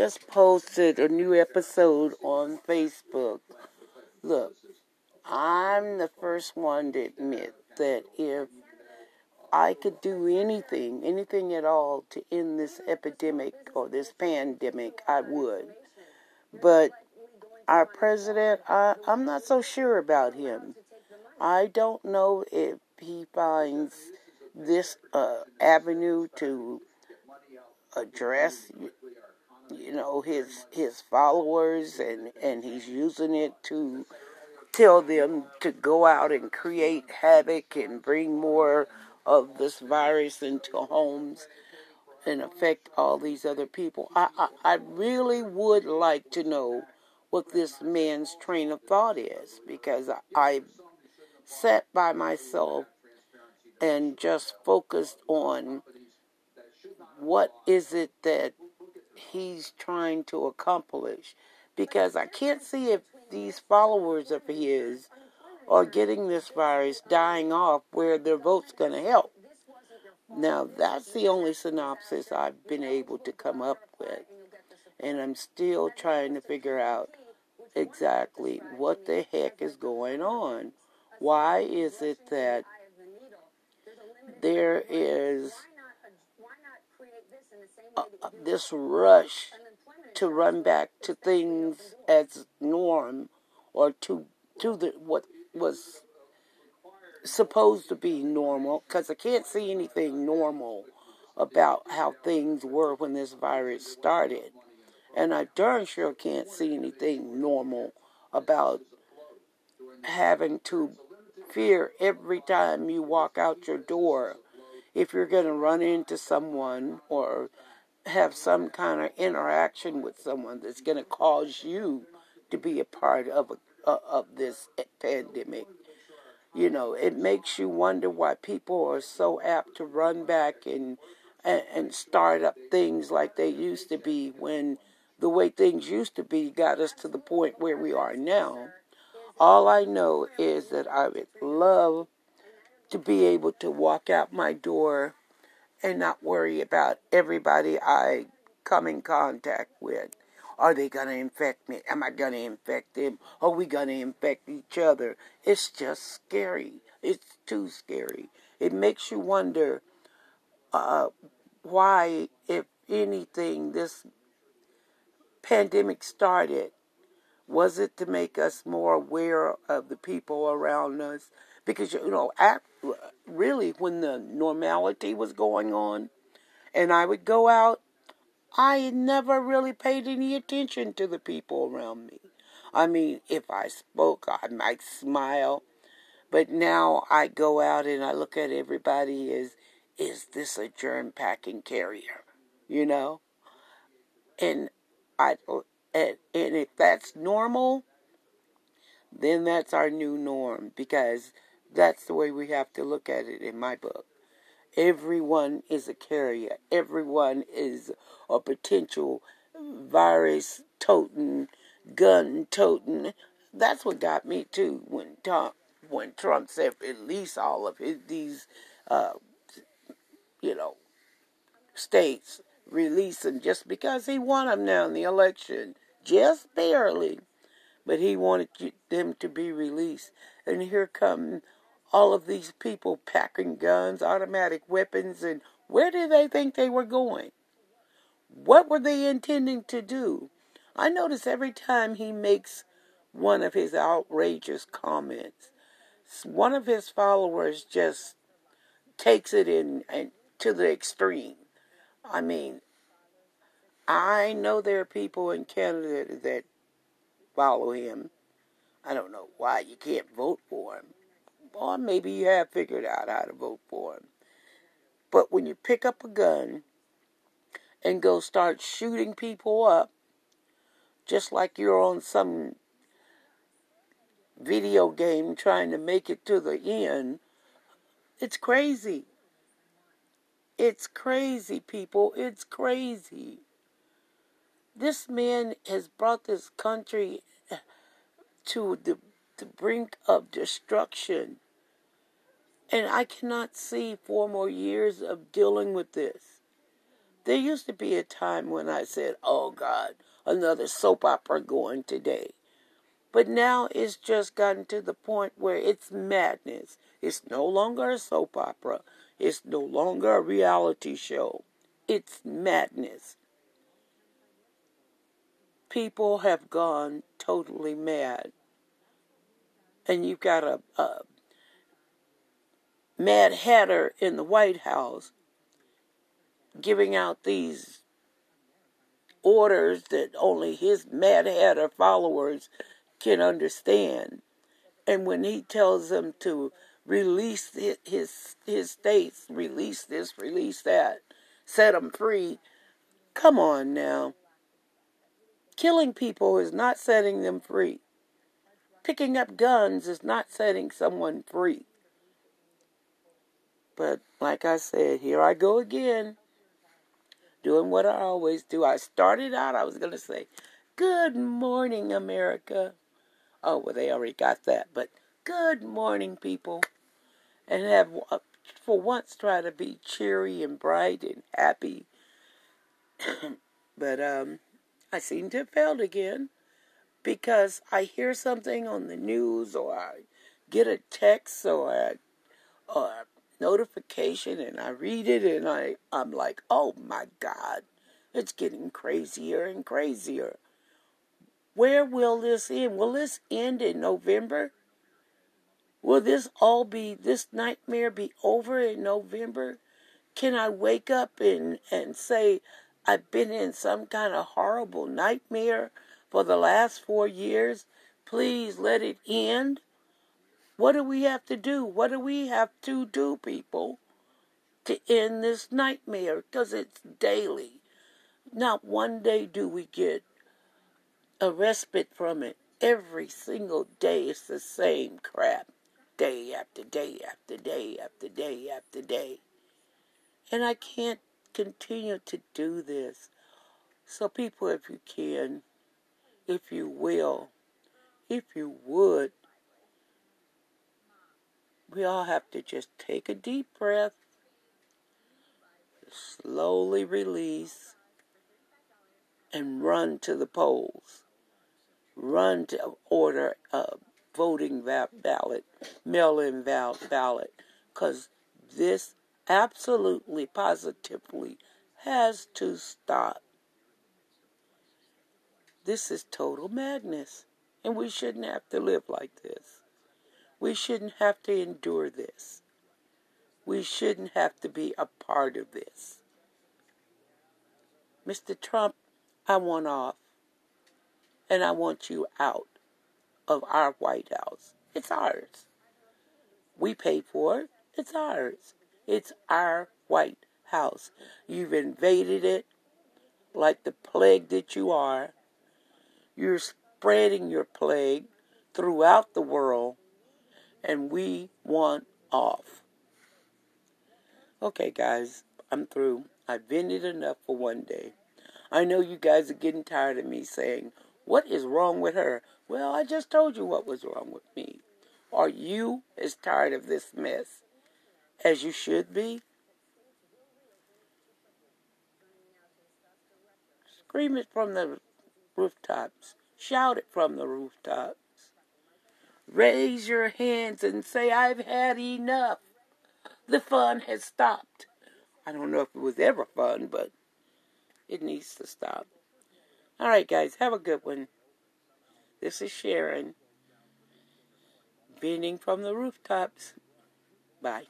just posted a new episode on Facebook. Look, I'm the first one to admit that if I could do anything, anything at all to end this epidemic or this pandemic, I would. But our president, I, I'm not so sure about him. I don't know if he finds this uh, avenue to address you know his his followers and and he's using it to tell them to go out and create havoc and bring more of this virus into homes and affect all these other people. I, I, I really would like to know what this man's train of thought is because I, I sat by myself and just focused on what is it that he's trying to accomplish because I can't see if these followers of his are getting this virus dying off where their vote's going to help. Now, that's the only synopsis I've been able to come up with. And I'm still trying to figure out exactly what the heck is going on. Why is it that there is Uh, uh, this rush to run back to things as norm or to to the what was supposed to be normal because I can't see anything normal about how things were when this virus started. And I darn sure can't see anything normal about having to fear every time you walk out your door if you're going to run into someone or have some kind of interaction with someone that's going to cause you to be a part of a, uh, of this pandemic. You know, it makes you wonder why people are so apt to run back and, and and start up things like they used to be when the way things used to be got us to the point where we are now. All I know is that I would love to be able to walk out my door and not worry about everybody I come in contact with. Are they going to infect me? Am I going to infect them? Are we going to infect each other? It's just scary. It's too scary. It makes you wonder uh, why, if anything, this pandemic started. Was it to make us more aware of the people around us? Because, you know, at, really, when the normality was going on, and I would go out, I never really paid any attention to the people around me. I mean, if I spoke, I might smile, but now I go out and I look at everybody as, is this a germ packing carrier? You know? And I, and, and if that's normal, then that's our new norm because that's the way we have to look at it in my book. Everyone is a carrier. Everyone is a potential virus toting, gun toting. That's what got me too when Trump when Trump said release all of his these uh, you know states release them just because he won them now in the election, just barely, but he wanted them to be released. And here come all of these people packing guns, automatic weapons, and where do they think they were going? What were they intending to do? I notice every time he makes one of his outrageous comments, one of his followers just takes it in and to the extreme. I mean, I know there are people in Canada that follow him. I don't know why you can't vote for him or maybe you have figured out how to vote for him. But when you pick up a gun and go start shooting people up, just like you're on some video game trying to make it to the end, it's crazy. It's crazy, people. It's crazy. This man has brought this country to the the brink of destruction. And I cannot see four more years of dealing with this. There used to be a time when I said, oh God, another soap opera going today. But now it's just gotten to the point where it's madness. It's no longer a soap opera. It's no longer a reality show. It's madness. People have gone totally mad. And you've got a, a Mad Hatter in the White House giving out these orders that only his Mad Hatter followers can understand. And when he tells them to release his his states, release this, release that, set them free, come on now. Killing people is not setting them free. Picking up guns is not setting someone free. But like I said, here I go again doing what I always do. I started out, I was going to say, Good morning, America. Oh, well, they already got that. But good morning, people. And have, uh, for once, try to be cheery and bright and happy. but um, I seem to have failed again because I hear something on the news or I get a text or a, or a notification and I read it and I, I'm like, oh my God, it's getting crazier and crazier. Where will this end? Will this end in November? Will this all be, this nightmare be over in November? Can I wake up and, and say, I've been in some kind of horrible nightmare for the last four years? Please let it end. What do we have to do? What do we have to do, people, to end this nightmare? Because it's daily. Not one day do we get a respite from it. Every single day it's the same crap. Day after day after day after day after day. And I can't continue to do this. So, people, if you can, if you will, if you would, we all have to just take a deep breath, slowly release, and run to the polls. Run to order a voting ballot, mail in ballot, because this absolutely, positively has to stop. This is total madness, and we shouldn't have to live like this. We shouldn't have to endure this. We shouldn't have to be a part of this. Mr. Trump, I want off. And I want you out of our White House. It's ours. We pay for it. It's ours. It's our White House. You've invaded it like the plague that you are. You're spreading your plague throughout the world and we want off. Okay, guys, I'm through. I've vented enough for one day. I know you guys are getting tired of me saying, What is wrong with her? Well, I just told you what was wrong with me. Are you as tired of this mess as you should be? Scream it from the rooftops. Shout it from the rooftops. Raise your hands and say, I've had enough. The fun has stopped. I don't know if it was ever fun, but it needs to stop. All right, guys, have a good one. This is Sharon, bending from the rooftops. Bye.